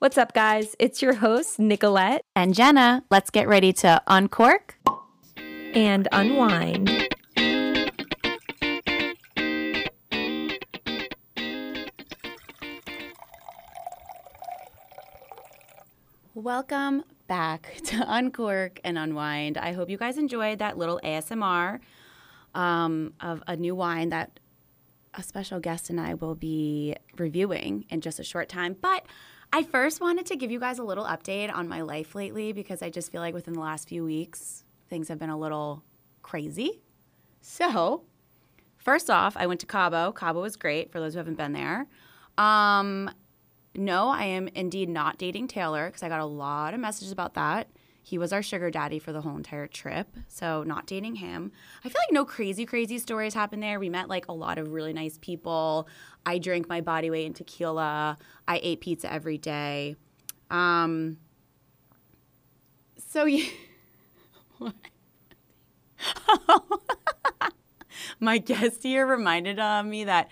What's up, guys? It's your host, Nicolette. And Jenna, let's get ready to uncork and unwind. Welcome back to Uncork and Unwind. I hope you guys enjoyed that little ASMR um, of a new wine that a special guest and I will be reviewing in just a short time. But I first wanted to give you guys a little update on my life lately because I just feel like within the last few weeks, things have been a little crazy. So, first off, I went to Cabo. Cabo was great for those who haven't been there. Um, no, I am indeed not dating Taylor because I got a lot of messages about that. He was our sugar daddy for the whole entire trip, so not dating him. I feel like no crazy, crazy stories happened there. We met like a lot of really nice people. I drank my body weight in tequila. I ate pizza every day. Um, so yeah. my guest here reminded uh, me that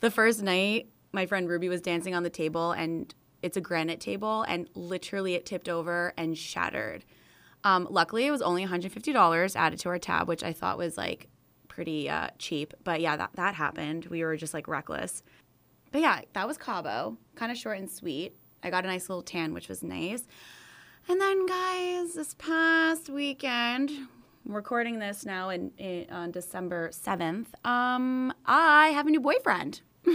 the first night my friend Ruby was dancing on the table and it's a granite table and literally it tipped over and shattered. Um, luckily, it was only $150 added to our tab, which I thought was like pretty uh, cheap. But yeah, that, that happened. We were just like reckless. But yeah, that was Cabo, kind of short and sweet. I got a nice little tan, which was nice. And then, guys, this past weekend, I'm recording this now in, in on December 7th. Um, I have a new boyfriend.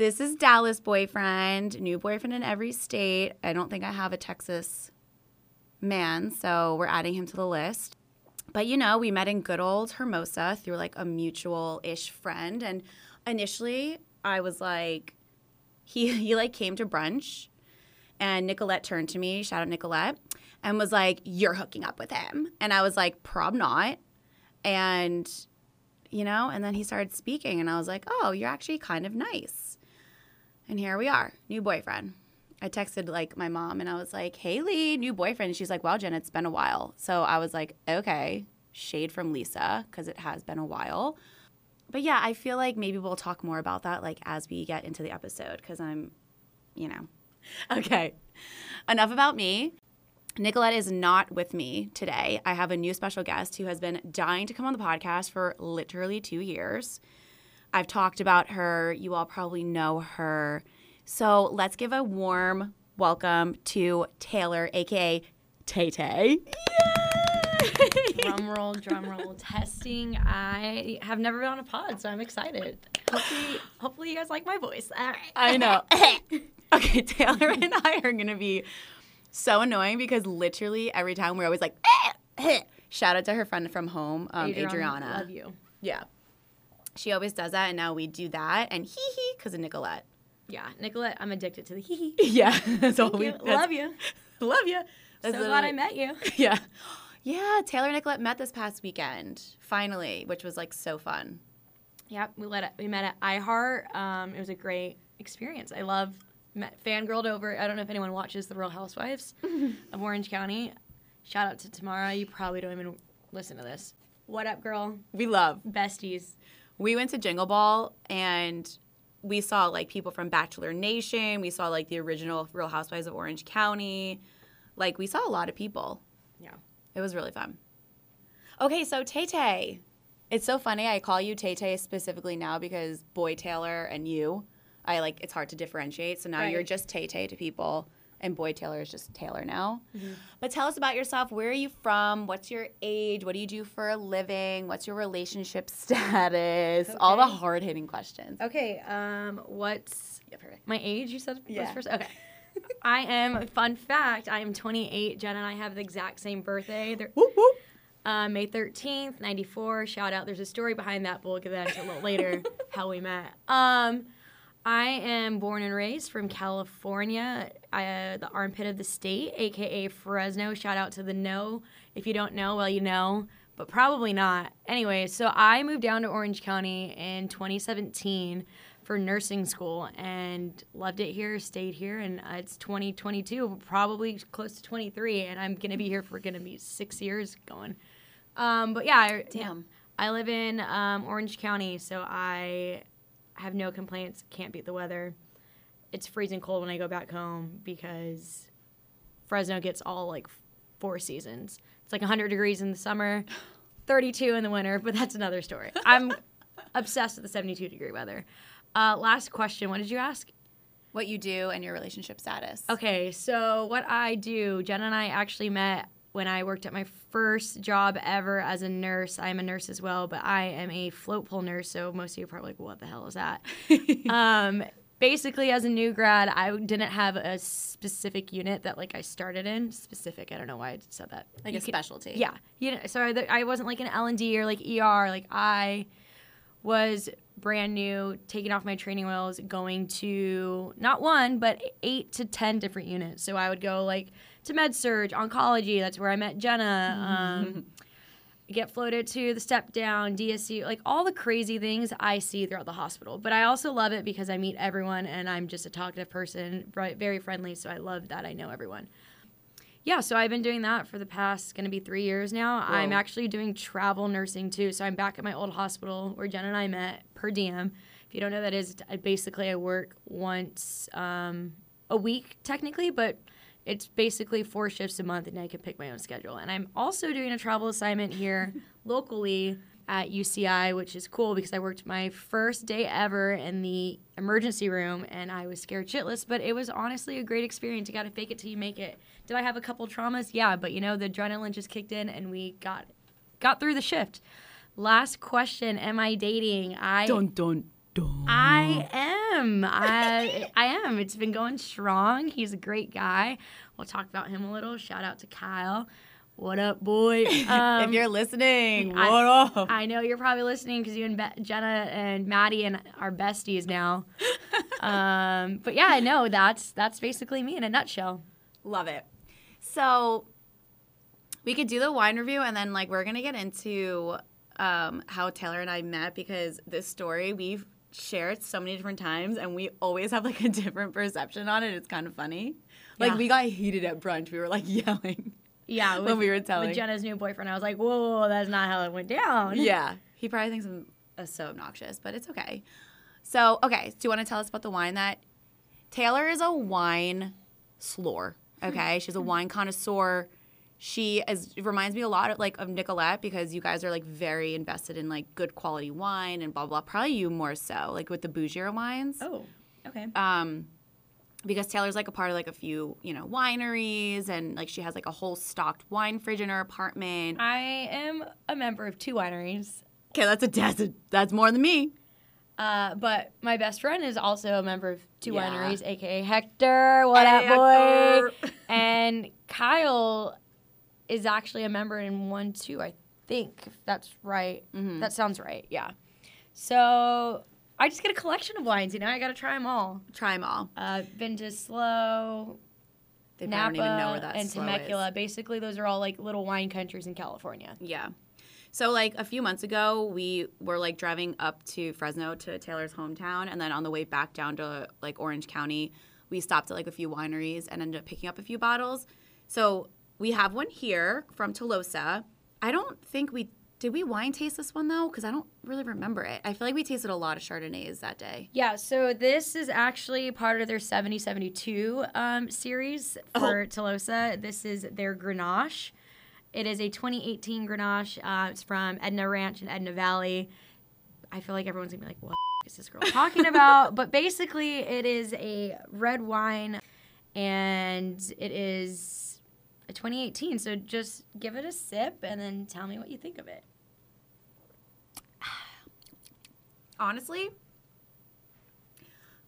this is Dallas boyfriend, new boyfriend in every state. I don't think I have a Texas man, so we're adding him to the list. But you know, we met in good old Hermosa through like a mutual ish friend. And initially, I was like, he, he like came to brunch and Nicolette turned to me, shout out Nicolette, and was like, You're hooking up with him. And I was like, Prob not. And, you know, and then he started speaking, and I was like, Oh, you're actually kind of nice. And here we are, new boyfriend. I texted like my mom and I was like, Haley, new boyfriend. she's like, wow, Jen, it's been a while. So I was like, okay, shade from Lisa, because it has been a while. But yeah, I feel like maybe we'll talk more about that like as we get into the episode, because I'm, you know. Okay, enough about me. Nicolette is not with me today. I have a new special guest who has been dying to come on the podcast for literally two years. I've talked about her. You all probably know her. So let's give a warm welcome to Taylor, aka Tay Tay. drum roll, drum roll, testing. I have never been on a pod, so I'm excited. Hopefully, hopefully you guys like my voice. All right. I know. okay, Taylor and I are gonna be so annoying because literally every time we're always like, shout out to her friend from home, um, Adriana. Adriana. Love you. Yeah. She always does that, and now we do that, and hee hee because of Nicolette. Yeah, Nicolette, I'm addicted to the hee hee. Yeah, that's all we. You. Love you. Love you. That's so glad I met you. Yeah, yeah. Taylor and Nicolette met this past weekend, finally, which was like so fun. Yep, we let it, we met at iHeart. Um, it was a great experience. I love met fangirled over. I don't know if anyone watches The Real Housewives of Orange County. Shout out to Tamara. You probably don't even listen to this. What up, girl? We love besties we went to Jingle Ball and we saw like people from Bachelor Nation. We saw like the original Real Housewives of Orange County. Like we saw a lot of people. Yeah. It was really fun. Okay, so Tay Tay. It's so funny. I call you Tay Tay specifically now because Boy Taylor and you, I like it's hard to differentiate. So now right. you're just Tay Tay to people and Boy Taylor is just Taylor now. Mm-hmm. But tell us about yourself. Where are you from? What's your age? What do you do for a living? What's your relationship status? Okay. All the hard hitting questions. Okay. Um, what's yeah, perfect. my age? You said yeah. first. Okay. I am. Fun fact: I am 28. Jen and I have the exact same birthday. Whoop, whoop. Uh, May 13th, 94. Shout out. There's a story behind that, but we'll get that a little later. How we met. Um, I am born and raised from California, uh, the armpit of the state, aka Fresno. Shout out to the no. If you don't know, well, you know, but probably not. Anyway, so I moved down to Orange County in 2017 for nursing school and loved it here, stayed here, and uh, it's 2022, probably close to 23, and I'm gonna be here for gonna be six years going. Um, but yeah, I, damn. I live in um, Orange County, so I have no complaints. Can't beat the weather. it's freezing cold when I go back home because Fresno gets all like four seasons. It's like 100 degrees in the summer, 32 in the winter, but that's another story. I'm obsessed with the 72 degree weather. Uh, last question. What did you ask? What you do and your relationship status. Okay, so what I do, Jen and I actually met when I worked at my first job ever as a nurse. I'm a nurse as well, but I am a float pool nurse, so most of you are probably like, what the hell is that? um, basically, as a new grad, I didn't have a specific unit that like I started in. Specific, I don't know why I said that. Like You a could- specialty. Yeah, you know, so I, I wasn't like an L and D or like ER. Like I was brand new, taking off my training wheels, going to not one but eight to ten different units. So I would go like to med surg, oncology. That's where I met Jenna. Um, get floated to the step down, DSU, like all the crazy things I see throughout the hospital. But I also love it because I meet everyone and I'm just a talkative person, very friendly. So I love that I know everyone. Yeah, so I've been doing that for the past going to be three years now. I'm actually doing travel nursing too. So I'm back at my old hospital where Jen and I met per diem. If you don't know what that is, I- basically I work once um, a week technically, but it's basically four shifts a month and I can pick my own schedule. And I'm also doing a travel assignment here locally at UCI, which is cool because I worked my first day ever in the emergency room and I was scared shitless, but it was honestly a great experience. You got to fake it till you make it. Did I have a couple traumas? Yeah, but you know the adrenaline just kicked in and we got got through the shift. Last question, am I dating? I Dun dun dun. I am. I I am. It's been going strong. He's a great guy. We'll talk about him a little. Shout out to Kyle. What up, boy? Um, if you're listening, I- what up? I know you're probably listening because you and Be- Jenna and Maddie and are besties now. um, but yeah, I know that's that's basically me in a nutshell. Love it. So we could do the wine review and then like we're gonna get into um, how Taylor and I met because this story we've shared it so many different times and we always have like a different perception on it. It's kind of funny. Like Yeah. we got heated at brunch. We were like yelling. Yeah, When with- we were telling. with Jenna's new boyfriend, I was like, whoa, that's not how it went down. Yeah. He probably thinks I'm uh, so obnoxious, but it's okay. So, okay, do you want to tell us about the wine that Taylor is a wine slore, okay? She's a wine connoisseur. She is reminds me a lot of like of Nicolette because you guys are like very invested in like good quality wine and blah blah. Probably you more so, like with the bougier wines. Oh, okay. Um because Taylor's like a part of like a few, you know, wineries and like she has like a whole stocked wine fridge in her apartment. I am a member of two wineries. Okay, that's a that's, a, that's more than me. Uh, but my best friend is also a member of two Yeah. wineries, aka Hector. What Hey, up, boy? Hector. and Kyle is actually a member in one too. I think if that's right. Mm-hmm. That sounds right. Yeah. So I just get a collection of wines. You know, I got to try them all. Try them all. Uh, been to Slow, They Napa, don't even know where that and Temecula. is. Basically, those are all like little wine countries in California. Yeah. So like a few months ago, we were like driving up to Fresno to Taylor's hometown, and then on the way back down to like Orange County, we stopped at like a few wineries and ended up picking up a few bottles. So we have one here from Tolosa. I don't think we did we wine taste this one though, because I don't really remember it. I feel like we tasted a lot of Chardonnays that day. Yeah, so this is actually part of their 7072 um, series for Tolosa. This is their Grenache. It is a 2018 Grenache. Uh, it's from Edna Ranch in Edna Valley. I feel like everyone's gonna be like, what the is this girl talking about? but basically, it is a red wine and it is 2018. So just give it a sip and then tell me what you think of it. honestly,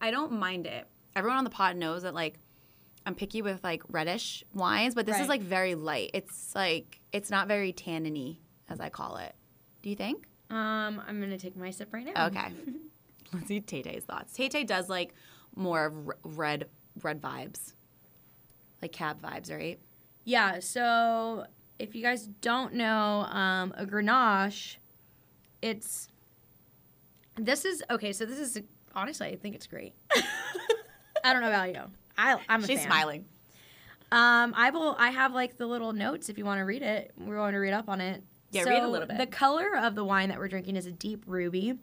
I don't mind it. Everyone on the pod knows that like I'm picky with like reddish wines, but this is like very light. It's like it's not very tanniny, as I call it. Do you think? Um, I'm gonna take my sip right now. Okay. Let's see Tay Tay's thoughts. Tay Tay does like more of r- red red vibes, like cab vibes, right? Yeah, so if you guys don't know, um, a Grenache, it's this is okay. So this is honestly, I think it's great. I don't know about you. I I'm a She's fan. smiling. Um, I will. I have like the little notes if you want to read it. We're going to read up on it. Yeah, so read a little bit. The color of the wine that we're drinking is a deep ruby.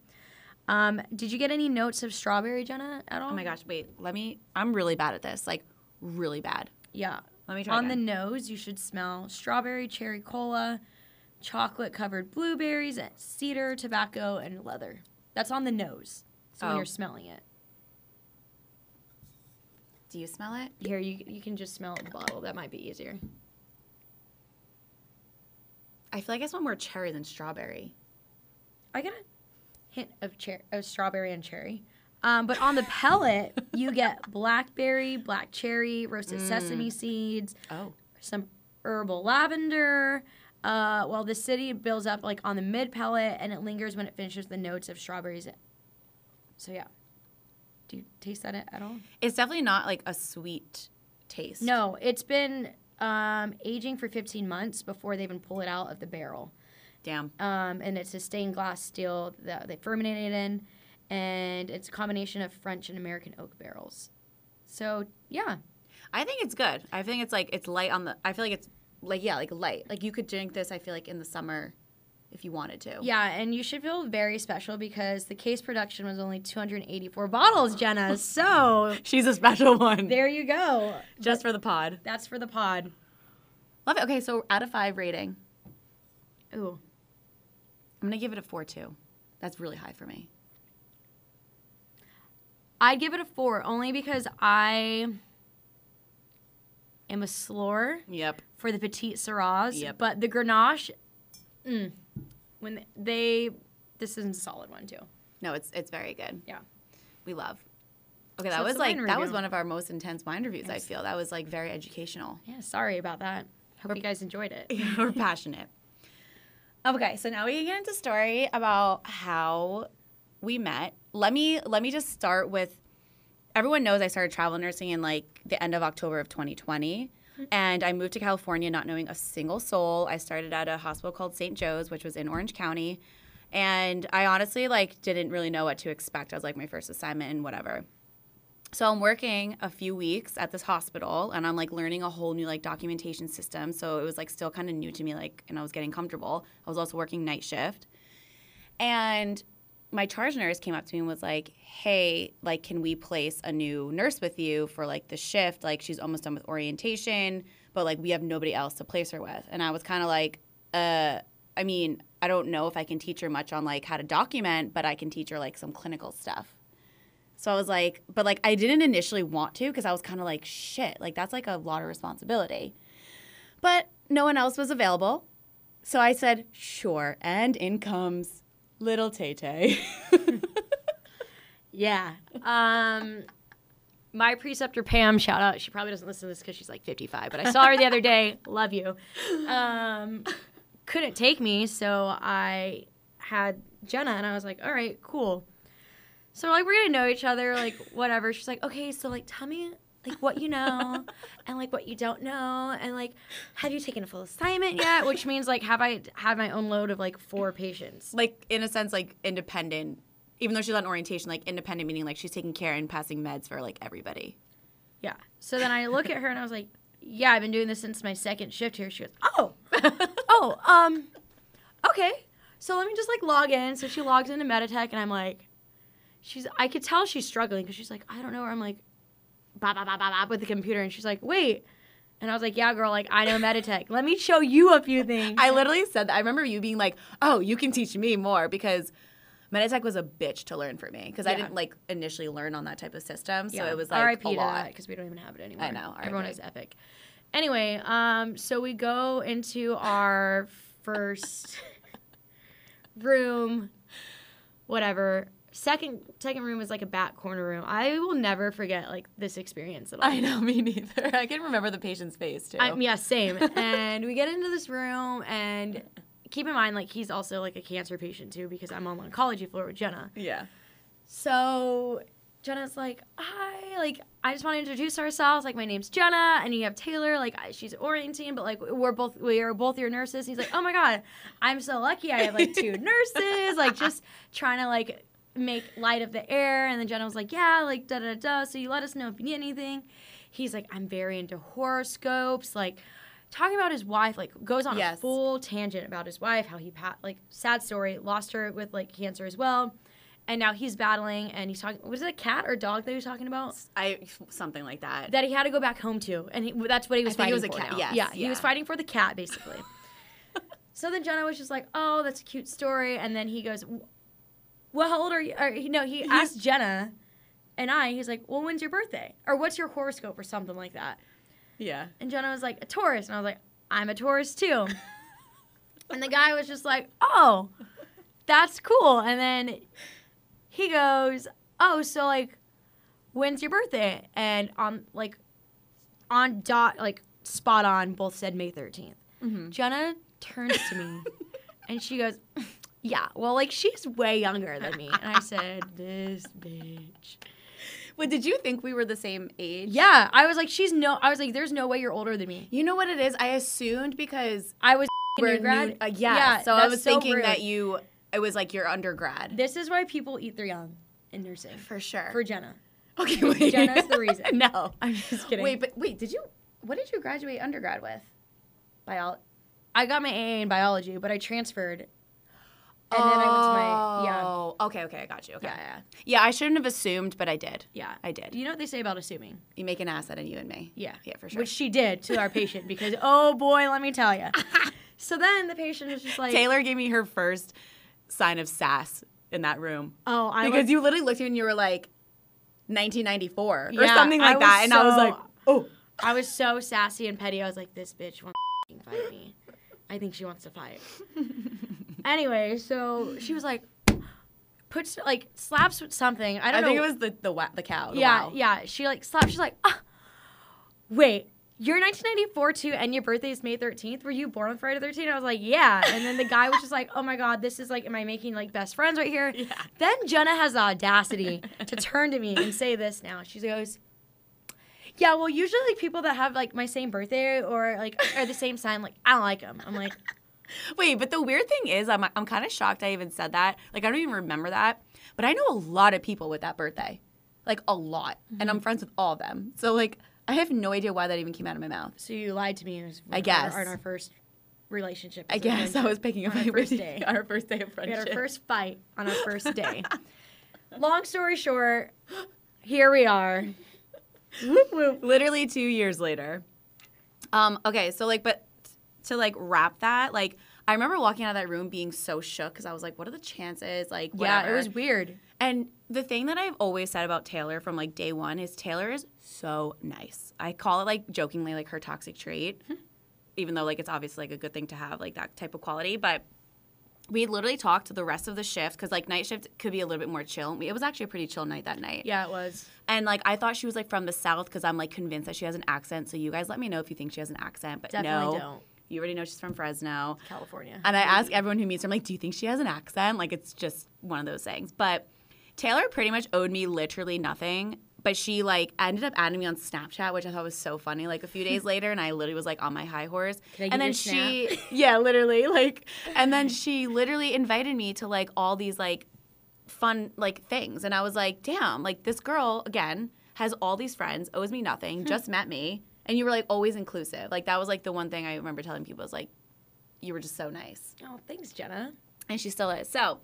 Um, did you get any notes of strawberry, Jenna, at all? Oh my gosh, wait. Let me. I'm really bad at this. Like, really bad. Yeah. Let me try On again. the nose, you should smell strawberry, cherry cola, chocolate covered blueberries, cedar, tobacco, and leather. That's on the nose. So when Oh. you're smelling it. Do you smell it? Here, you, you can just smell the bottle. That might be easier. I feel like I smell more cherry than strawberry. I get a hint of, cher- of strawberry and cherry. Um, but on the palate, you get blackberry, black cherry, roasted sesame seeds, Oh. some herbal lavender. Uh, well, the city builds up like on the mid palate, and it lingers when it finishes the notes of strawberries. So yeah, do you taste that at all? It's definitely not like a sweet taste. No, it's been um, aging for 15 months before they even pull it out of the barrel. Damn. Um, and it's a stained glass steel that they fermented it in, and it's a combination of French and American oak barrels. So yeah, I think it's good. I think it's like it's light on the. I feel like it's like yeah, like light. Like you could drink this. I feel like in the summer, if you wanted to. yeah, and you should feel very special because the case production was only 284 bottles, Jenna. So She's a special one. there you go. Just for the pod. That's for the pod. Love it. Okay, so out of five rating, Ooh, I'm gonna give it a four two. That's really high for me. I'd give it a four only because I am a slur. Yep. for the petite Syrahs. Yep. But the Grenache, mm, when they, this is a solid one too. No, it's it's very good. Yeah. We love. Okay, So that was like that was one of our most intense wine reviews. I feel that was like very educational. Yeah. Sorry about that. Hope you guys enjoyed it. We're passionate. Okay, so now we get into the story about how we met. Let me let me just start with everyone knows I started travel nursing in like the end of October of 2020. And I moved to California not knowing a single soul. I started at a hospital called St. Joe's, which was in Orange County. And I honestly like didn't really know what to expect. I was like my first assignment and whatever. So I'm working a few weeks at this hospital and I'm like learning a whole new like documentation system. So it was like still kind of new to me like and I was getting comfortable. I was also working night shift. And my charge nurse came up to me and was like, "Hey, like can we place a new nurse with you for like the shift? Like she's almost done with orientation, but like we have nobody else to place her with." And I was kind of like, "Uh, I mean, I don't know if I can teach her much on like how to document, but I can teach her like some clinical stuff." So I was like, but like I didn't initially want to because I was kind of like, shit, like that's like a lot of responsibility. But no one else was available. So I said, sure. And in comes little Tay Tay. Yeah. Um, my preceptor Pam, shout out. She probably doesn't listen to this because she's like 55, but I saw her the other day. Love you. Um, couldn't take me, so I had Jenna, and I was like, all right, cool. So like we're gonna know each other, like whatever. She's like, okay, so like tell me like what you know and like what you don't know and like have you taken a full assignment yet? Which means like have I had my own load of like four patients. like, in a sense, like independent. Even though she's on orientation, like independent meaning like she's taking care and passing meds for like everybody. Yeah. So then I look at her and I was like, yeah, I've been doing this since my second shift here. She goes, oh, oh, um, okay. So let me just like log in. So she logs into Meditech and I'm like, she's, I could tell she's struggling because she's like, I don't know where I'm like, bah, bah, bah, bah, bah, with the computer. And she's like, wait. And I was like, yeah, girl, like I know Meditech. Let me show you a few things. I literally said that. I remember you being like, "Oh, you can teach me more," because Meditech was a bitch to learn for me because I didn't like initially learn on that type of system. So Yeah. it was like RIP a lot. because we don't even have it anymore. I know, Everyone is epic. Anyway, um, so we go into our first room, whatever. Second second room is like a back corner room. I will never forget like this experience at all. I know, me neither. I can remember the patient's face too. Yeah, same. and we get into this room, and keep in mind, like he's also like a cancer patient too, because I'm on the oncology floor with Jenna. yeah. So Jenna's like, hi, like I just want to introduce ourselves. Like my name's Jenna, and you have Taylor. Like I, she's orienting, but like we're both we are both your nurses. He's like, oh my god, I'm so lucky. I have like two nurses. Like just trying to like make light of the air. And then Jenna was like, yeah, like da da da. So you let us know if you need anything. He's like, I'm very into horoscopes. Like talking about his wife. Like goes on a full tangent about his wife, how he pa- like sad story, lost her with like cancer as well and now he's battling, and he's talking. Was it a cat or dog that he was talking about? I something like that. That he had to go back home to, and he, that's what he was I think it was a cat, yes, yeah, he was fighting for the cat basically. so then Jenna was just like, "Oh, that's a cute story," and then he goes, "Well, how old are you?" Or, no, he asked Jenna, and I. He's like, "Well, when's your birthday? Or what's your horoscope, or something like that?" yeah. And Jenna was like, a Taurus. And I was like, I'm a Taurus too. and the guy was just like, oh, that's cool. And then he goes, oh, so like, when's your birthday? And on like, on dot, like spot on, both said May 13th. Mm-hmm. Jenna turns to me and she goes, yeah, well, like she's way younger than me. And I said, this bitch. But did you think we were the same age? Yeah, I was like, she's no, I was like, there's no way you're older than me. You know what it is? I assumed because I was we're new grad. new- uh, yeah, So I was so thinking rude. that you. It was like your undergrad. This is why people eat their young in nursing. For sure. For Jenna. okay, wait. Jenna's the reason. no. I'm just kidding. Wait, but wait. Did you? What did you graduate undergrad with? Bio. I got my AA in biology, but I transferred. And then I went to my yeah. Oh, okay, okay, I got you. Okay. Yeah, yeah. Yeah, I shouldn't have assumed, but I did. Yeah. I did. You know what they say about assuming? You make an ass out of you and me. Yeah. Yeah, for sure. Which she did to our patient because oh boy, let me tell you. so then the patient was just like Taylor gave me her first sign of sass in that room Oh, I because was, you literally looked at me and you were like, 1994 or Yeah, something I like that, and I was like, oh. I was so sassy and petty. I was like, this bitch wants to fight me. I think she wants to fight. Anyway, so she was like, puts like slaps with something. I I, don't know. I think it was the the wa- the cow. The yeah, wow. yeah. She like slapped. She's like, ah, wait, you're 1994 too, and your birthday is May 13th. Were you born on Friday the 13th? I was like, yeah. And then the guy was just like, oh my god, this is like, am I making like best friends right here? Yeah. Then Jenna has the audacity to turn to me and say this now. She goes. Yeah, well, usually like people that have like my same birthday or like are the same sign, like I don't like them. I'm like, Wait, but the weird thing is, I'm I'm kind of shocked I even said that. Like, I don't even remember that. But I know a lot of people with that birthday, like a lot, and Mm-hmm. I'm friends with all of them. So like, I have no idea why that even came out of my mouth. so you lied to me. I our- guess. our, our first relationship. I guess I was picking up on our my first birthday day. on our first day of friendship. We had our first fight on our first day. Long story short, here we are. Literally two years later. Um, okay, so like, but to like wrap that, like, I remember walking out of that room being so shook because I was like, what are the chances? Like, Yeah, it was weird. And the thing that I've always said about Taylor from like day one is Taylor is so nice. I call it like jokingly like her toxic trait, hmm. even though like it's obviously like a good thing to have like that type of quality. But we literally talked the rest of the shift because like night shift could be a little bit more chill. It was actually a pretty chill night that night. Yeah, it was. And like I thought she was like from the south because I'm like convinced that she has an accent. So you guys let me know if you think she has an accent. But Definitely no, don't. You already know she's from Fresno. California. And I ask everyone who meets her, I'm like, do you think she has an accent? Like, it's just one of those things. But Taylor pretty much owed me literally nothing. But she like ended up adding me on Snapchat, which I thought was so funny. Like a few days later, and I literally was like on my high horse. Can I give and then she, yeah, literally like, and then she literally invited me to like all these like fun like things, and I was like, damn, like this girl again has all these friends, owes me nothing, hmm. just met me, and you were like always inclusive. Like that was like the one thing I remember telling people was like, you were just so nice oh, thanks, Jenna. and she still is. So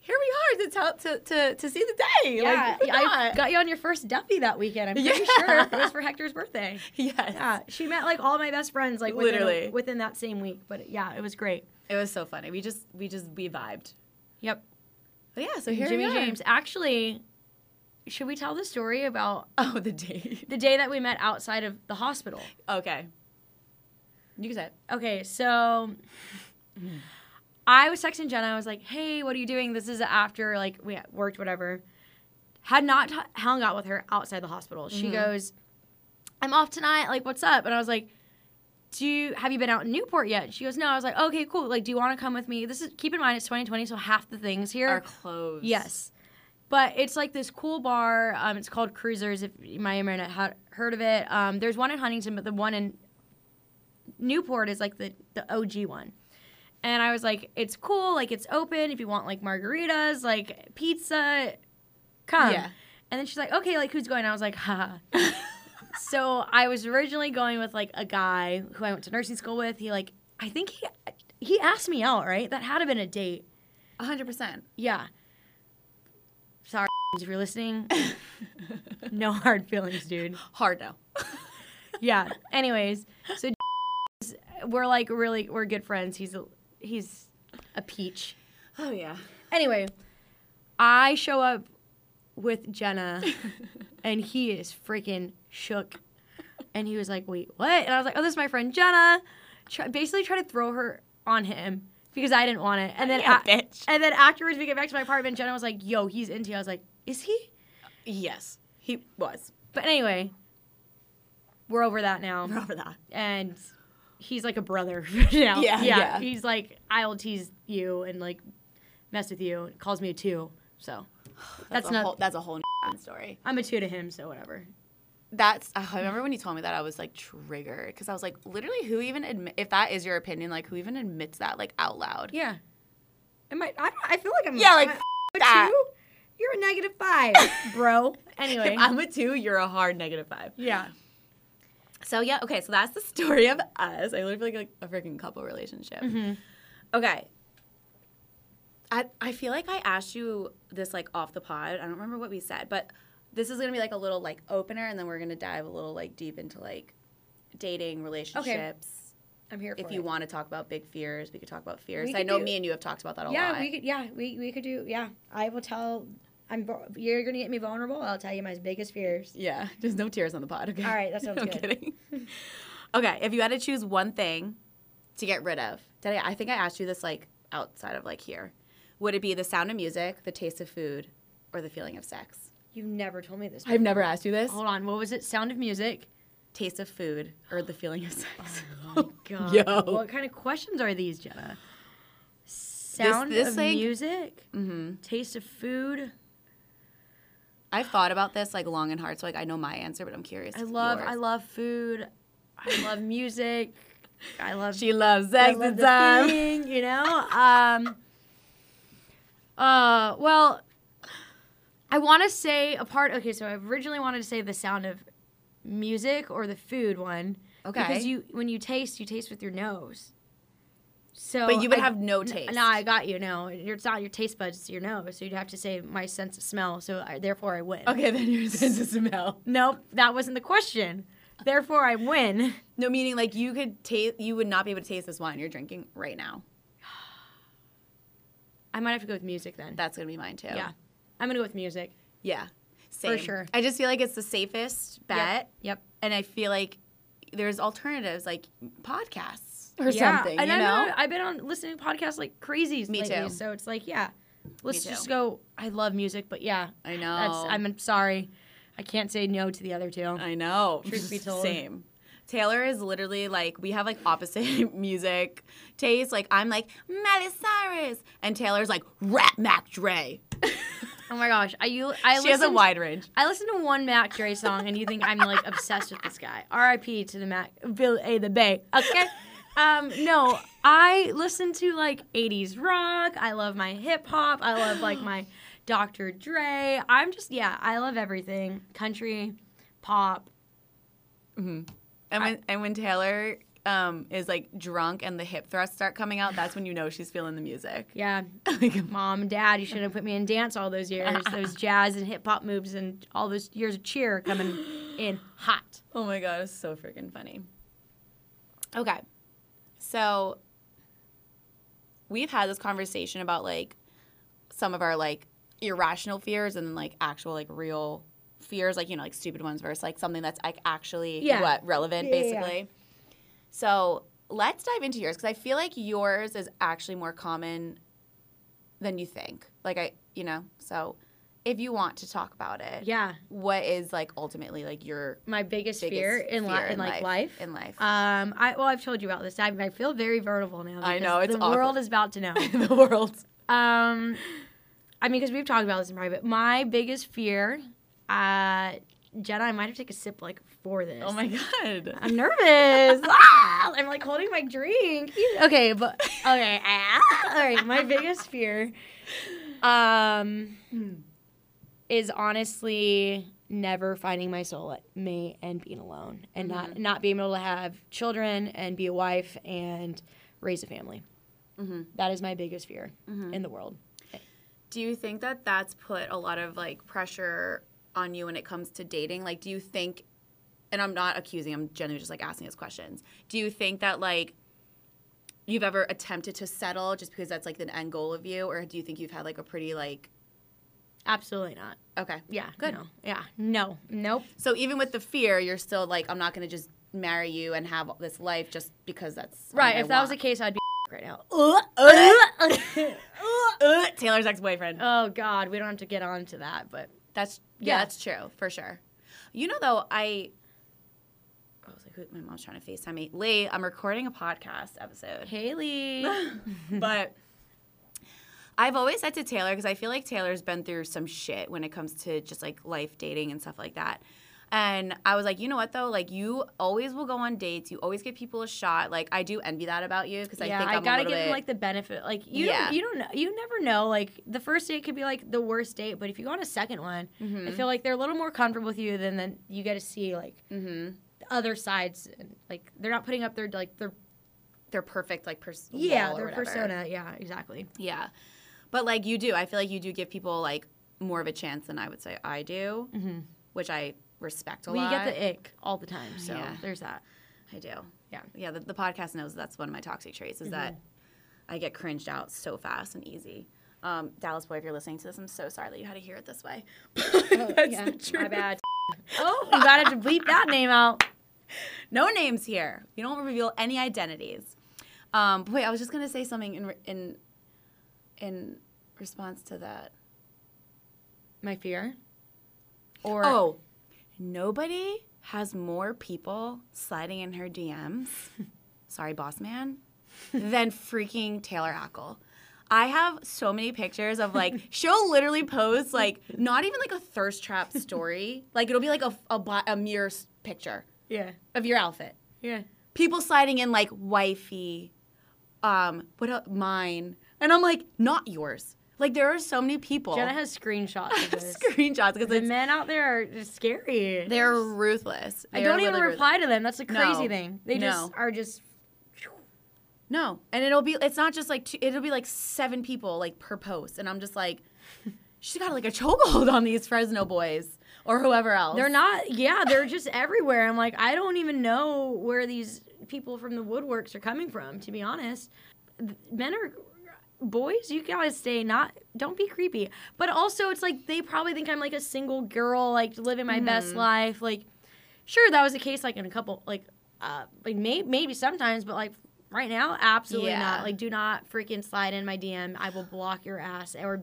here we are to tell to to, to see the day. Yeah, like, I got you on your first Duffy that weekend. I'm pretty Yeah. sure it was for Hector's birthday. yes, Yeah, she met like all my best friends like within, Literally. within that same week. But yeah, it was great. it was so funny. We just we just we vibed. Yep. But yeah, so here Jimmy we are. James. Actually, should we tell the story about Oh, the day the day that we met outside of the hospital? Okay, you can say it. Okay, so I was texting Jenna. I was like, "Hey, what are you doing? This is after like we worked, whatever." Had not t- hung out with her outside the hospital. She mm-hmm. goes, "I'm off tonight. Like, what's up?" And I was like, "Do you have you been out in Newport yet?" She goes, "No." I was like, "Okay, cool. Like, do you want to come with me?" This is keep in mind it's 2020, so half the things here are closed. Yes. But it's like this cool bar. Um, it's called Cruisers. If you might have not had heard of it, um, there's one in Huntington, but the one in Newport is like the the OG one. And I was like, it's cool. Like it's open. If you want like margaritas, like pizza, come. Yeah. And then she's like, okay, like who's going? I was like, ha. so I was originally going with like a guy who I went to nursing school with. He like, I think he he asked me out. Right. That had to been a date. hundred percent. Yeah. If you're listening, no hard feelings, dude. Hard no. Yeah. Anyways, so we're like really we're good friends. He's a he's a peach. Oh yeah. Anyway, I show up with Jenna, and he is freaking shook. And he was like, "Wait, what?" And I was like, "Oh, this is my friend Jenna." Try, basically, try to throw her on him because I didn't want it. And then, Yeah, a- bitch. and then afterwards, we get back to my apartment. Jenna was like, "Yo, he's into." you." I was like, "Is he?" Yes, he was. But anyway, we're over that now, Over that. and he's like a brother now. Yeah, yeah. He's like, I'll tease you and like mess with you. and Calls me a two, so That's, That's a not- whole, that's a whole story. I'm a two to him. So whatever. That's I remember when you told me that I was like triggered because I was like, literally, who even admit if that is your opinion, like who even admits that like out loud? Yeah. Am I? I, don't, I feel like I'm. Yeah, like, I'm that. two. You're a negative five, bro. Anyway. If I'm a two, you're a hard negative five. yeah. So yeah, okay, so that's the story of us. I literally feel like, like a freaking couple relationship. Mm-hmm. Okay. I I feel like I asked you this like off the pod. I don't remember what we said, but this is gonna be like a little like opener, and then we're gonna dive a little like deep into like dating relationships. I'm here for If you it. want to talk about big fears, we could talk about fears. I know do- me and you have talked about that a Yeah, lot. Yeah, we could. Yeah, we, we could do. Yeah, I will tell. I'm. You're gonna get me vulnerable. I'll tell you my biggest fears. Yeah, just no tears on the pod. Okay. All right, that sounds I'm good. kidding. okay, if you had to choose one thing to get rid of, did I? I think I asked you this like outside of like here. Would it be the sound of music, the taste of food, or the feeling of sex? You've never told me this. I've never asked you this. Hold on. What was it? Sound of music. Taste of food or the feeling of sex? Oh, God. Yo. What kind of questions are these, Jenna? Sound this of thing- music. mm-hmm. Taste of food. I've thought about this like long and hard, so like I know my answer, but I'm curious. I love. yours. I love food. I love music. I love. She loves I sex love and the time. you know. Um. Uh. Well, I want to say a part. Okay, so I originally wanted to say the sound of music or the food one. Okay. Because you, when you taste, you taste with your nose. So, But you would I- have no taste. No, I got you. No, it's not your taste buds; it's your nose. So you'd have to say my sense of smell. So I, therefore, I win. Okay, then your sense of smell. Nope, that wasn't the question. Therefore, I win. No, meaning like you could taste. You would not be able to taste this wine you're drinking right now. I might have to go with music then. That's gonna be mine too. Yeah, I'm gonna go with music. Yeah. Same. sure. I just feel like it's the safest bet. Yep. And I feel like there's alternatives like podcasts or Yeah, something, and you I know? I've been on listening to podcasts like crazy Me lately, too. So it's like, yeah, let's just go. I love music, but yeah, I know. that's. I'm sorry, I can't say no to the other two. I know. Truth be told. Same. Taylor is literally like we have like opposite music taste. Like I'm like Miley Cyrus, and Taylor's like Rap Mac Dre. Oh my gosh, I you I she has a wide range. I listened to one Mac Dre song, and you think I'm like obsessed with this guy. R.I.P. to the Mac Bill A. the Bay. Okay. Um, no, I listen to like 80s rock. I love my hip hop. I love like my Dr. Dre. I'm just yeah, I love everything. Country, pop. Mm-hmm. And when and when Taylor um, is like drunk and the hip thrusts start coming out, that's when you know she's feeling the music. Yeah, Like, mom dad, you shouldn't have put me in dance all those years. those jazz and hip hop moves and all those years of cheer coming in hot. Oh my god, it's so freaking funny. Okay. So we've had this conversation about like some of our like irrational fears and then like actual like real fears, like you know, like stupid ones versus like something that's like actually Yeah. what relevant Yeah, yeah, yeah. So let's dive into yours because I feel like yours is actually more common than you think. Like I, you know, so if you want to talk about it, Yeah, what is like ultimately like your my biggest, biggest fear in, li- in like life. in life Um, I well, I've told you about this. I, I feel very vulnerable now. I know, it's the awkward. world is about to know. the world um, I mean, because we've talked about this in private. My biggest fear, uh, Jenna, I might have to take a sip like for this. oh my god I'm nervous. Ah, I'm like holding my drink. Okay, but okay. ah, all right, my biggest fear, um, is honestly never finding my soul at me and being alone and not not being able to have children and be a wife and raise a family. Mhm. That is my biggest fear in the world. Do you think that that's put a lot of like pressure on you when it comes to dating? Like, do you think, and I'm not accusing, I'm genuinely just like asking his questions. Do you think that like you've ever attempted to settle just because that's like the end goal of you, or do you think you've had like a pretty like Absolutely not. okay, Yeah. Good. No. Yeah. No. Nope. so even with the fear, you're still like I'm not gonna just marry you and have this life just because that's Right. If that was the case, I'd be right now. Taylor's ex-boyfriend. oh God, we don't have to get on to that, but That's yeah, Yeah. that's true for sure. You know, though, I. I was like, who, my mom's trying to Facetime me. Lee, I'm recording a podcast episode, Haley. but I've always said to Taylor because I feel like Taylor's been through some shit when it comes to just like life dating and stuff like that. And I was like, you know what though? Like you always will go on dates. You always give people a shot. Like I do envy that about you because I yeah, think I I'm gotta a give bit. them like the benefit. Like you, Yeah. don't, you don't know, you never know. Like the first date could be like the worst date, but if you go on a second one, Mm-hmm. I feel like they're a little more comfortable with you. Then then you get to see like Mhm. The other sides. And, like they're not putting up their like their Their perfect like pers- yeah their persona. Yeah, exactly. Yeah. But like you do, I feel like you do give people like more of a chance than I would say I do, Mm-hmm. which I respect a Well, you lot. get the ick all the time. So Yeah. there's that. I do. Yeah. Yeah. The, the podcast knows that's one of my toxic traits is that Mm-hmm. I get cringed out so fast and easy. Um, Dallas boy, if you're listening to this, I'm so sorry that you had to hear it this way. that's yeah, the truth. my bad. Oh, you gotta have to bleep that name out. No names here. You don't reveal any identities. Um, but wait, I was just gonna say something in re- in in response to that. My fear. Or Oh, nobody has more people sliding in her DMs. sorry, boss man, than freaking Taylor Ackle. I have so many pictures of like she'll literally post like not even like a thirst trap story. like it'll be like a a, a mirror picture yeah, of your outfit. yeah. People sliding in like wifey, um, what el mine, and I'm like not yours. Like there are so many people. Jenna has screenshots of this. screenshots because the men out there are just scary. they're ruthless. I They are don't even reply to them. That's the crazy No. thing. They No. just are just. No, and it'll be it's not just like two, it'll be like seven people like per post, and I'm just like, she's got like a chokehold on these Fresno boys or whoever else. They're not. Yeah, they're just everywhere. I'm like, I don't even know where these people from the woodworks are coming from. To be honest, men are boys. You gotta stay not. Don't be creepy. But also, it's like they probably think I'm like a single girl, like living my best Mm-hmm. life. Like, sure, that was the case. Like in a couple, like, uh, like may- maybe sometimes, but like. Right now, absolutely Yeah. not. Like, do not freaking slide in my DM. I will block your ass, or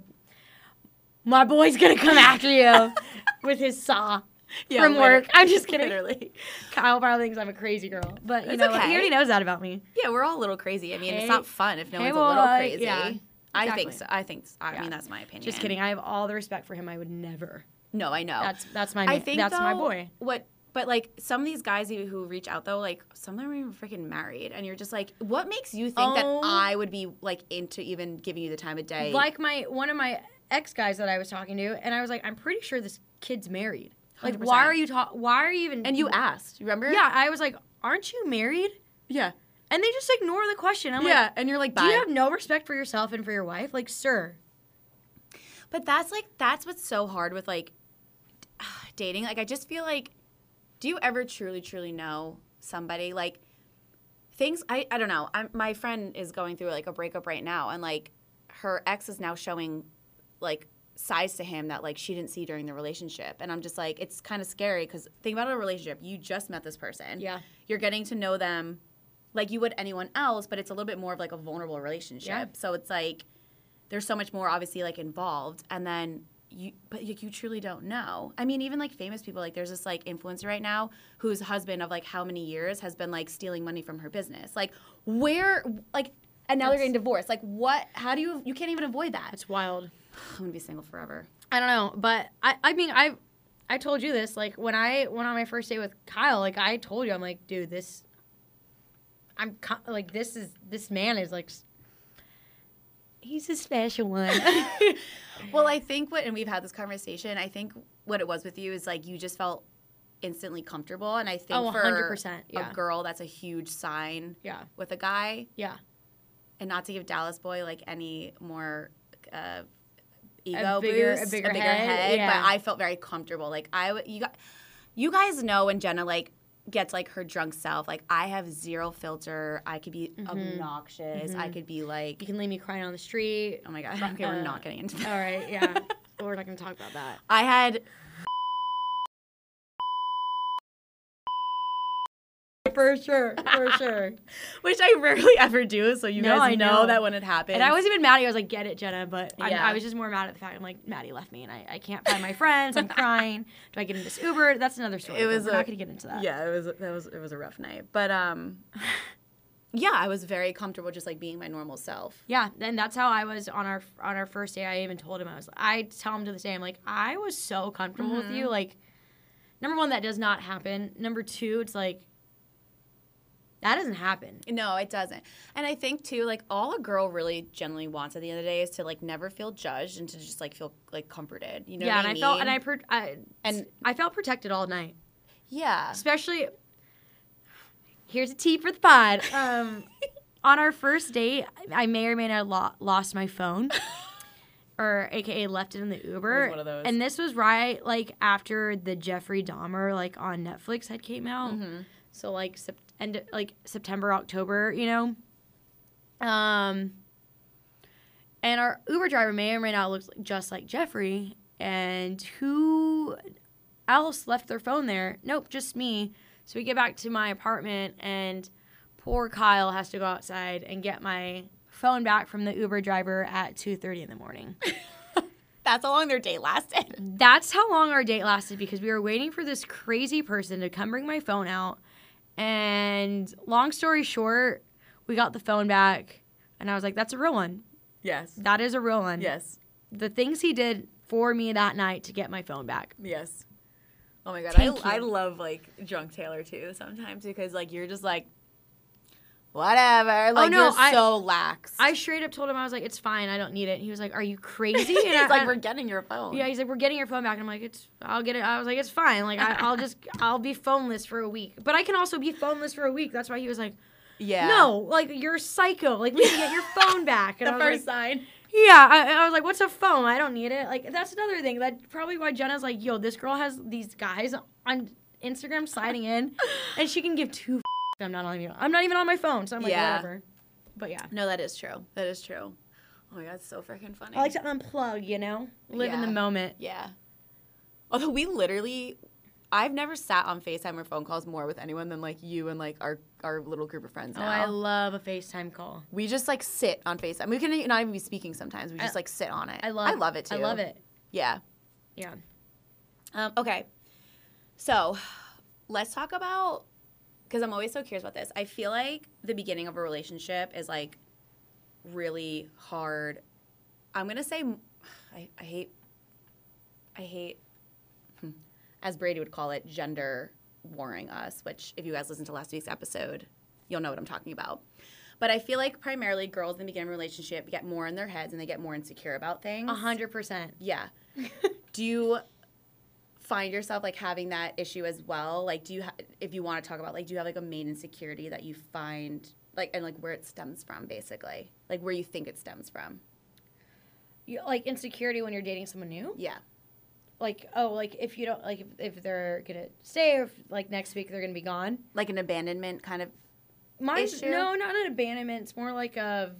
my boy's gonna come after you with his saw Yeah, from work. I'm just kidding. Literally. Kyle probably thinks I'm a crazy girl, but you It's know okay. he already knows that about me. Yeah, we're all a little crazy. I mean, Hey- it's not fun if no hey, one's a little crazy. yeah, I think so. I think. I Yeah. mean, that's my opinion. Just kidding. I have all the respect for him. I would never. No, I know. That's that's my I think that's my boy. What? But like some of these guys who who reach out though, like some of them are even freaking married, and you're just like, what makes you think that Oh. I would be like into even giving you the time of day? Like my one of my ex guys that I was talking to, and I was like, I'm pretty sure this kid's married. Like, 100%. why are you ta- Why are you even? and you asked, remember? Yeah, I was like, aren't you married? yeah, And they just ignore the question. I'm yeah. like, and you're like, do you have no respect for yourself and for your wife? Like, sir. But that's like that's what's so hard with like dating. Like I just feel like do you ever truly truly know somebody like things I I don't know. I'm, my friend is going through like a breakup right now and like her ex is now showing like sides to him that like she didn't see during the relationship and I'm just like it's kind of scary cuz think about a relationship. You just met this person. Yeah. You're getting to know them like you would anyone else, but it's a little bit more of like a vulnerable relationship. Yeah. So it's like there's so much more obviously like involved and then you but you, you truly don't know i mean even like famous people like there's this like influencer right now whose husband of like how many years has been like stealing money from her business like where like and now they're getting divorced like what how do you you can't even avoid that It's wild. i'm gonna be single forever I don't know, but I, I mean, I, I told you this. Like when I went on my first date with Kyle, like I told you, I'm like, dude, this, I'm like, this is this man is like, he's a special one. well i think what and we've had this conversation i think what it was with you is like you just felt instantly comfortable and i think Oh, for 100%, yeah. a girl that's a huge sign yeah, with a guy yeah, and not to give Dallas Boy like any more uh, ego bigger- a boost, bigger a bigger head, head. yeah. But I felt very comfortable. Like I, you got, you guys know when Jenna like gets like her drunk self. Like I have zero filter. I could be mm-hmm. obnoxious. I mm-hmm. could be like, You can leave me crying on the street. oh my god. Okay, we're not getting into that. All right, yeah. We're not gonna talk about that. I had For sure, for sure. which I rarely ever do. So you No, guys know, know. that when it happens. And I wasn't even mad. I was like, get it, Jenna. But Yeah. I was just more mad at the fact I'm like, Maddie left me and I, I can't find my friends. I'm crying. Do I get into this Uber? That's another story. It was we're a- not gonna get into that. Yeah, it was that was it was a rough night. But um yeah, I was very comfortable just like being my normal self. Yeah, and that's how I was on our on our first day. I even told him I was. I tell him to this day, I'm like, I was so comfortable with Mm-hmm. you. Like, number one, that does not happen. Number two, it's like that doesn't happen. No, it doesn't. And I think too, like all a girl really generally wants at the end of the day is to like never feel judged and to just like feel like comforted. You know yeah, what and I I, mean? felt and I, per, I And- I felt protected all night. Yeah. Especially, here's a tea for the pod. Um, on our first date, I may or may not have lo- lost my phone. Or AKA left it in the Uber. was one of those. And this was right like after the Jeffrey Dahmer like on Netflix had came out. Mm-hmm. So like sep- end like September, October, you know. Um and our Uber driver may or may not look just like Jeffrey. And who else left their phone there? Nope, just me. So we get back to my apartment and poor Kyle has to go outside and get my phone back from the Uber driver at 2:30 in the morning. That's how long their date lasted. That's how long our date lasted because we were waiting for this crazy person to come bring my phone out. And long story short, we got the phone back and I was like, that's a real one. Yes. That is a real one. Yes. The things he did for me that night to get my phone back. Yes. Oh my god, Thank I, I love like drunk Taylor too sometimes because like you're just like whatever. Oh, like no, you're I- so lax. I straight up told him I was like, "It's fine, I don't need it." And he was like, "Are you crazy?" And I, like we're getting your phone. yeah, he's like, "We're getting your phone back." And I'm like, "It's, I'll get it." I was like, "It's fine. Like, I, I'll just, I'll be phoneless for a week." But I can also be phoneless for a week. That's why he was like, Yeah. "No, like you're psycho. Like, we need to get your phone back." And The first like, sign. Yeah, I, I was like, "What's a phone? I don't need it." Like, that's another thing. That probably why Jenna's like, "Yo, this girl has these guys on Instagram sliding in, and she can give two." I'm not on. I'm not even on my phone, so I'm like, Yeah. whatever. But yeah. No, that is true. That is true. Oh my god, it's so freaking funny. I like to unplug, you know, live in the moment. Yeah. Although we literally, I've never sat on FaceTime or phone calls more with anyone than like you and like our our little group of friends Oh. I love a FaceTime call. we just like sit on FaceTime. We can not even be speaking sometimes. We just I- like sit on it. I love. I love it too. I love it. Yeah. Yeah. Um, okay. So let's talk about because I'm always so curious about this. I feel like the beginning of a relationship is like really hard. I'm gonna say I, I hate I hate hmm, as Brady would call it gender warring us, which if you guys listen to last week's episode, you'll know what I'm talking about. But I feel like primarily girls in the beginning of a relationship get more in their heads and they get more insecure about things. A hundred percent. Yeah. do you find yourself like having that issue as well? Like, do you, ha- if you want to talk about, like, do you have like a main insecurity that you find, like, and like where it stems from, basically, like where you think it stems from? You, like insecurity when you're dating someone new. Yeah. Like oh, like if you don't like if, if they're gonna stay or if, like next week they're gonna be gone. Like an abandonment kind of. Mine's Issue? no, not an abandonment. It's more like of.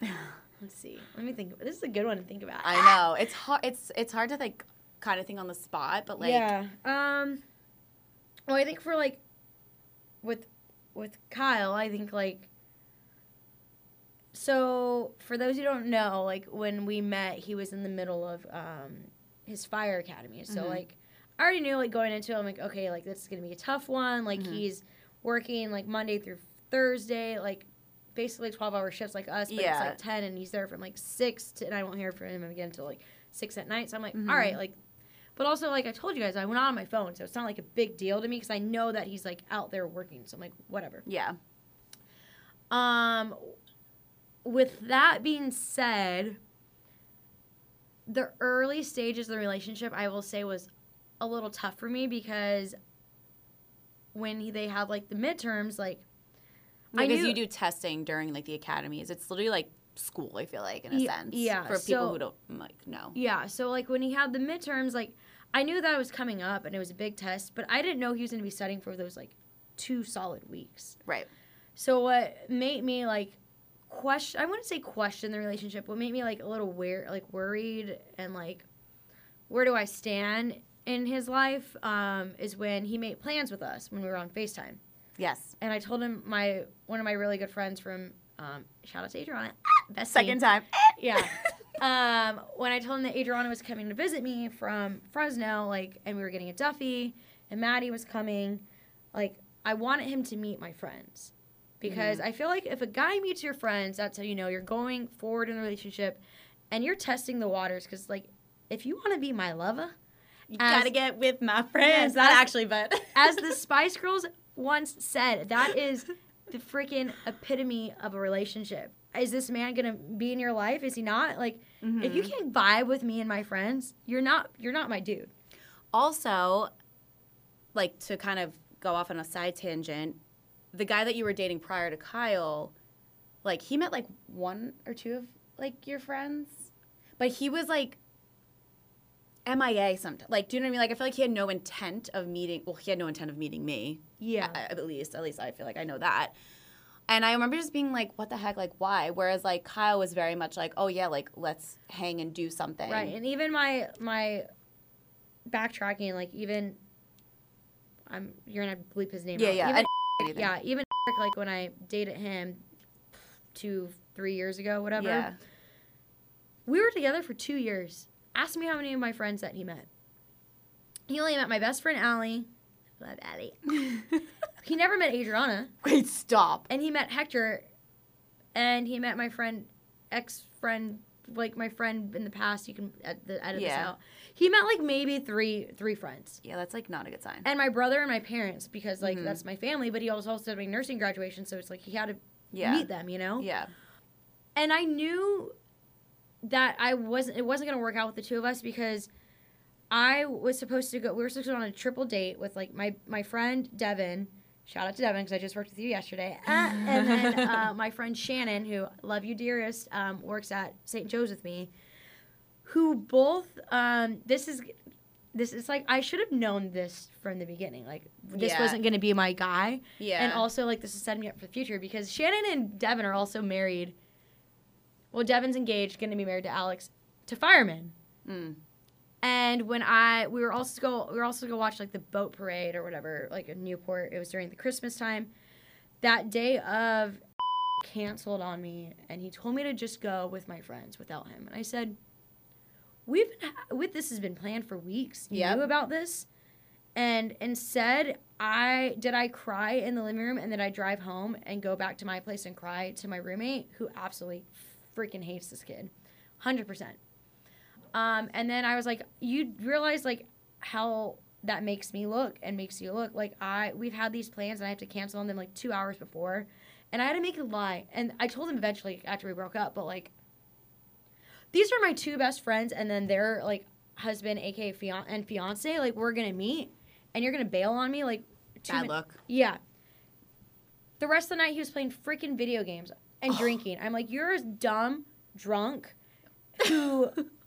Let's see. Let me think. This is a good one to think about. I know it's hard. It's it's hard to like kind of think on the spot, but like, yeah. Um. Well, I think for like, with, with Kyle, I think like. So for those who don't know, like when we met, he was in the middle of um his fire academy. So Mhm. like, I already knew like going into it, I'm like, okay, like this is gonna be a tough one. Like Mhm. he's working like Monday through Thursday, like basically 12 hour shifts like us, but Yeah. it's like 10 and he's there from like 6 to, and I won't hear from him again until like 6 at night. So I'm like, Mhm. all right, like, but also like I told you guys, I went on my phone, so it's not like a big deal to me because I know that he's like out there working. So I'm like, whatever. yeah, Um, with that being said, the early stages of the relationship, I will say, was a little tough for me because when he, they have like the midterms, like because knew- you do testing during like the academies. It's literally like school. I feel like in a sense, yeah, for people so- who don't like know. Yeah, so like when he had the midterms, like I knew that was coming up and it was a big test, but I didn't know he was going to be studying for those like two solid weeks. Right. So what made me like question I wouldn't say question the relationship, what made me like a little weird like worried and like where do I stand in his life um, is when he made plans with us when we were on FaceTime. Yes. And I told him my one of my really good friends from um, shout out to Adriana. Bestie. Second time. Yeah. um, when I told him that Adriana was coming to visit me from Fresno, like, and we were getting a Duffy, and Maddie was coming, like, I wanted him to meet my friends. Because I feel like if a guy meets your friends, that's how you know you're going forward in the relationship and you're testing the waters. Because, like, if you want to be my lover, You As- gotta get with my friends. Yes, Not as- actually, but as the Spice Girls once said, that is the freaking epitome of a relationship. Is this man gonna be in your life? Is he not? Like, if you mm-hmm. can't vibe with me and my friends, you're not. You're not my dude. also, like to kind of go off on a side tangent, the guy that you were dating prior to Kyle, like he met like one or two of like your friends, but he was like MIA sometimes. Like, do you know what I mean? Like, I feel like he had no intent of meeting. Well, he had no intent of meeting me. Yeah. I- at least, at least I feel like I know that. And I remember just being like, "What the heck? Like, why?" Whereas like Kyle was very much like, "Oh yeah, like let's hang and do something." Right. And even my my backtracking, like even I'm you're gonna bleep his name. Yeah, out. yeah. Even, yeah. Even like when I dated him two, three years ago, whatever. Yeah. We were together for two years. Ask me how many of my friends that he met. He only met my best friend Allie. Love Allie. he never met Adriana, Wait, stop. and he met Hector, and he met my friend, ex friend, like my friend in the past. You can edit this out. He met like maybe three three friends, Yeah, that's like not a good sign. and my brother and my parents because like Mhm. that's my family. But he was also doing nursing graduation, so it's like he had to Yeah. meet them, you know. Yeah. and I knew that I wasn't it wasn't gonna work out with the two of us because I was supposed to go we were supposed to go on a triple date with like my my friend Devin shout out to Devin because I just worked with you yesterday uh, and then uh, my friend Shannon who love you dearest um, works at St. Joe's with me who both um, this is this is like I should have known this from the beginning like this Yeah. wasn't gonna be my guy Yeah. and also, like, this is setting me up for the future because Shannon and Devin are also married. Well, Devin's engaged, going to be married to Alex, to fireman. Mm. And when I, we were also go, we were also go watch like the boat parade or whatever, like in Newport. It was during the Christmas time. That day of, canceled on me, and he told me to just go with my friends without him. And I said, "We've been, ha- with this has been planned for weeks. You Yep. knew about this." And instead, I did I cry in the living room and then I drive home and go back to my place and cry to my roommate who absolutely freaking hates this kid. 100%. Um, and then I was like, you realize like how that makes me look and makes you look like I we've had these plans and I have to cancel on them like two hours before, and I had to make a lie. And I told him eventually after we broke up, but like these are my two best friends, and then their like husband, aka fian- and fiance, like we're gonna meet, and you're gonna bail on me like two Bad min- look. yeah. The rest of the night he was playing freaking video games and drinking. I'm like, you're a dumb drunk who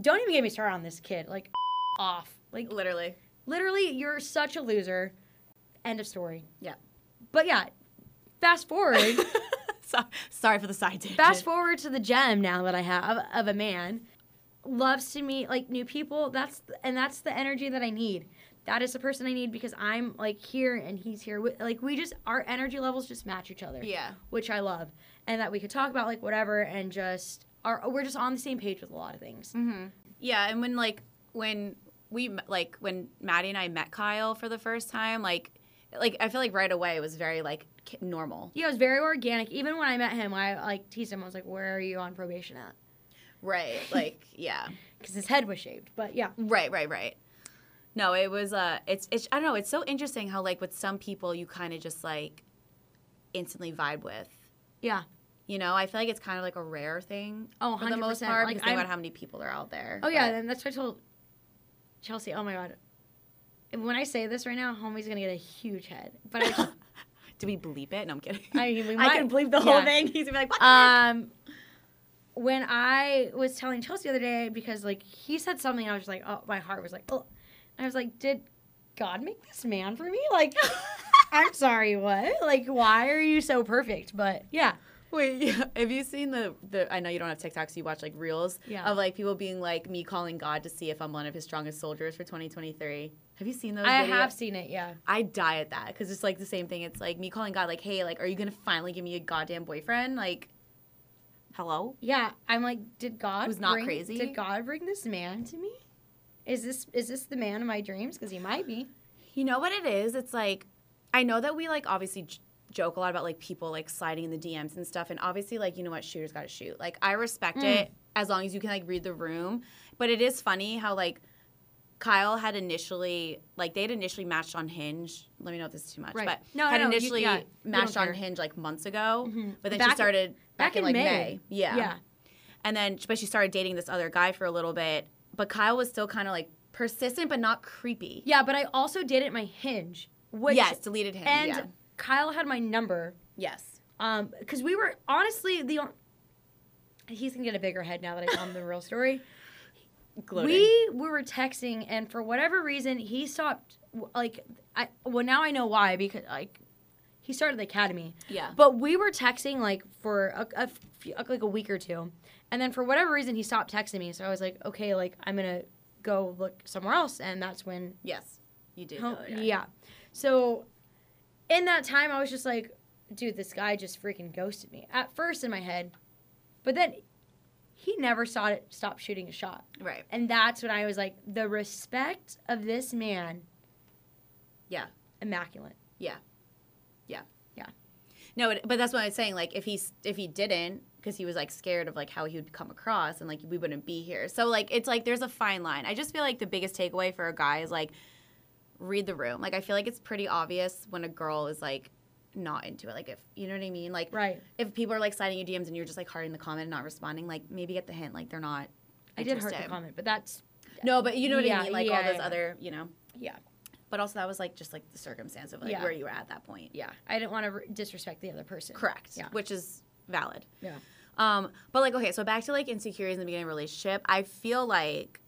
don't even get me started on this kid. Like off. Like Literally. literally you're such a loser. End of story. Yeah. But yeah, fast forward. so, sorry for the side tangent. fast forward to the gem now that I have of a man loves to meet like new people. That's and that's the energy that I need. That is the person I need because I'm like here and he's here. We- Like we just our energy levels just match each other. Yeah. which I love, and that we could talk about like whatever and just are we're just on the same page with a lot of things. Mm-hmm. Yeah, and when like when we like when Maddie and I met Kyle for the first time, like like I feel like right away it was very like normal. Yeah, it was very organic. Even when I met him, I like teased him. I was like, "Where are you on probation at?" Right. Like yeah. Because his head was shaved. But yeah, Right, right, right. No, it was uh it's it's I don't know, it's so interesting how like with some people you kind of just like instantly vibe with. yeah. You know, I feel like it's kind of like a rare thing Oh, for the most part Like, because think about how many people are out there. Oh yeah, and that's what I told Chelsea. Oh my god. When I say this right now, homie's gonna get a huge head. But I just, Do we bleep it? No, I'm kidding. I mean, we I can bleep the whole yeah. thing. He's gonna be like, what? um, when I was telling Chelsea the other day, because like he said something, I was just like, oh, my heart was like, oh. And I was like, did God make this man for me? Like, I'm sorry, what? Like, why are you so perfect? But yeah, Wait, yeah. have you seen the the? I know you don't have TikTok, so you watch like reels Yeah. of like people being like me calling God to see if I'm one of His strongest soldiers for 2023. Have you seen those? I videos? have seen it. Yeah. I die at that because it's like the same thing. It's like me calling God, like, hey, like, are you gonna finally give me a goddamn boyfriend? Like, hello? Yeah, I'm like, did God Who's not bring- crazy? Did God bring this man to me? Is this is this the man of my dreams? Because he might be. You know what it is? It's like, I know that we like obviously j- joke a lot about like people like sliding in the DMs and stuff, and obviously like you know what, shooters gotta shoot. Like I respect Mm. it as long as you can like read the room, but it is funny how like. Kyle had initially like they had initially matched on Hinge. Let me know if this is too much, Right. but No, had no, initially yeah, you don't matched on. Hinge like months ago. Mhm. But then Back- she started back, back in, in like May. May. Yeah. Yeah. And then, but she started dating this other guy for a little bit. But Kyle was still kind of like persistent, but not creepy. Yeah, but I also did it my Hinge. Which, yes, deleted him. And yeah. Kyle had my number. Yes. Um, because we were honestly the. on- He's gonna get a bigger head now that I told him the real story. Gloating. We we were texting, and for whatever reason, he stopped. Like, I well now I know why because like he started the academy. yeah. But we were texting like for a, a few, like a week or two, and then for whatever reason he stopped texting me. So I was like, okay, like I'm gonna go look somewhere else, and that's when yes. You did. Yeah. So in that time, I was just like, dude, this guy just freaking ghosted me at first in my head, but then he never saw it stop shooting a shot, Right. and that's when I was like, the respect of this man, Yeah. immaculate. Yeah. Yeah. Yeah. No, it, but that's what I was saying. Like, if he's if he didn't, because he was like scared of like how he would come across, and like we wouldn't be here. So like, it's like there's a fine line. I just feel like the biggest takeaway for a guy is like read the room. Like, I feel like it's pretty obvious when a girl is like not into it. Like, if you know what I mean. Like, Right. if people are like sliding you DMs and you're just like hearting the comment and not responding, like maybe get the hint. Like, they're not. I did hurt the comment, but that's No, but you know what Yeah, I mean. Like yeah, all those yeah. other, you know. Yeah. But also that was like just like the circumstance of like where you were at that point. yeah. I didn't want to re- disrespect the other person. Correct. Yeah. Which is valid. Yeah. Um, but like okay, so back to like insecurities in the beginning of a relationship. I feel like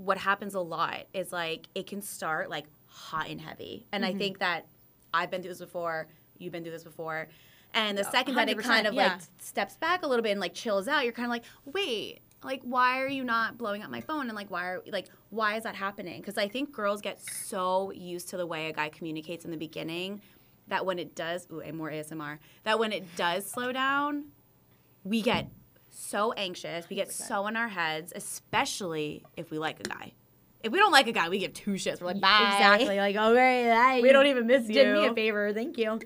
what happens a lot is like it can start like hot and heavy. And Mm-hmm. I think that I've been through this before, you've been through this before. And the second that it kind of yeah. like steps back a little bit and like chills out, you're kind of like, wait, like why are you not blowing up my phone? And like why are like why is that happening? Because I think girls get so used to the way a guy communicates in the beginning that when it does, ooh, and more ASMR, that when it does slow down, we get so anxious, we get so in our heads, especially if we like a guy. If we don't like a guy, we give two shits. We're like, bye. Exactly. Like, okay, that, We don't even miss you. did me a favor. Thank you.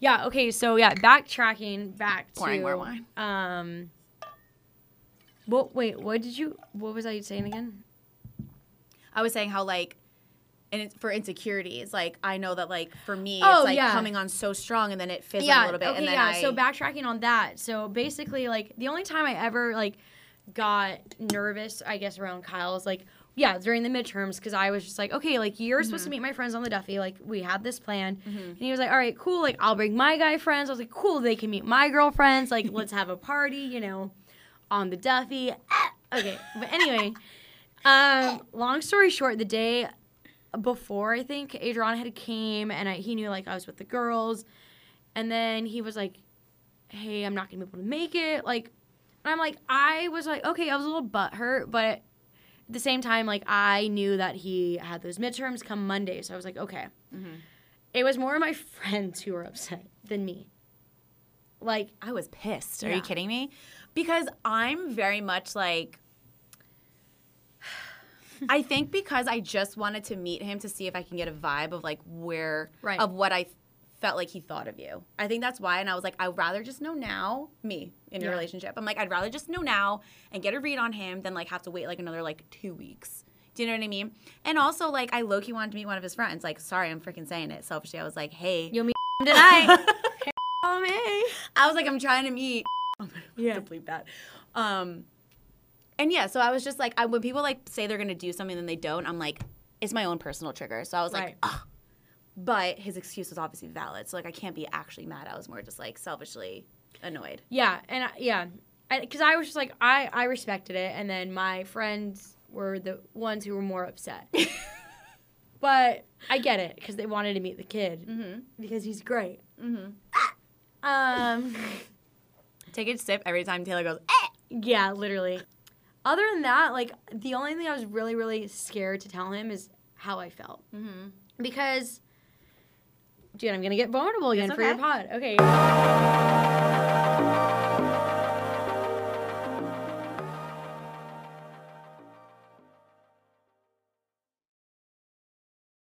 Yeah. Okay. So yeah, backtracking back Pouring to more wine. um. What? Wait. What did you? What was I saying again? I was saying how like, and it's for insecurities, like I know that like for me, Oh, it's like yeah. coming on so strong, and then it fizzles yeah. a little bit, okay. and then yeah. I, So backtracking on that. So basically, like the only time I ever like got nervous, I guess, around Kyle is like. Yeah, during the midterms, because I was just like, okay, like you're supposed Mm-hmm. to meet my friends on the Duffy. Like we had this plan, and he was like, all right, cool. Like I'll bring my guy friends. I was like, cool. They can meet my girlfriends. Like let's have a party, you know, on the Duffy. Ah, Okay, but anyway, um, long story short, the day before I think Adriana had came and I, he knew like I was with the girls, and then he was like, "Hey, I'm not gonna be able to make it." Like, and I'm like, I was like, okay, I was a little butthurt, but at the same time, like I knew that he had those midterms come Monday, so I was like, okay. Mm-hmm. It was more my friends who were upset than me. Like, I was pissed. Are Yeah. you kidding me? Because I'm very much like. I think because I just wanted to meet him to see if I can get a vibe of like where Right. of what I felt like he thought of you. I think that's why and I was like I'd rather just know now, me in your Yeah. relationship. I'm like I'd rather just know now and get a read on him than like have to wait like another like 2 weeks. Do you know what I mean? And also like I low key wanted to meet one of his friends. Like sorry, I'm freaking saying it. Selfishly I was like, "Hey, you'll meet tonight. Follow me. I was like, I'm trying to meet. I'm gonna Yeah. bleep that. Um, and yeah, so I was just like, I, when people like say they're gonna do something and they don't, I'm like, it's my own personal trigger. So I was like, Right. Ugh. but his excuse was obviously valid. So like, I can't be actually mad. I was more just like selfishly annoyed. Yeah, and I, yeah, because I, was just like I I respected it, and then my friends were the ones who were more upset. but I get it because they wanted to meet the kid Mm-hmm. because he's great. Mm-hmm. Um, Take a sip every time Taylor goes. Eh! yeah, literally. Other than that, like the only thing I was really really scared to tell him is how I felt Mm-hmm. because. Dude, I'm gonna get vulnerable again It's for your pod. Okay.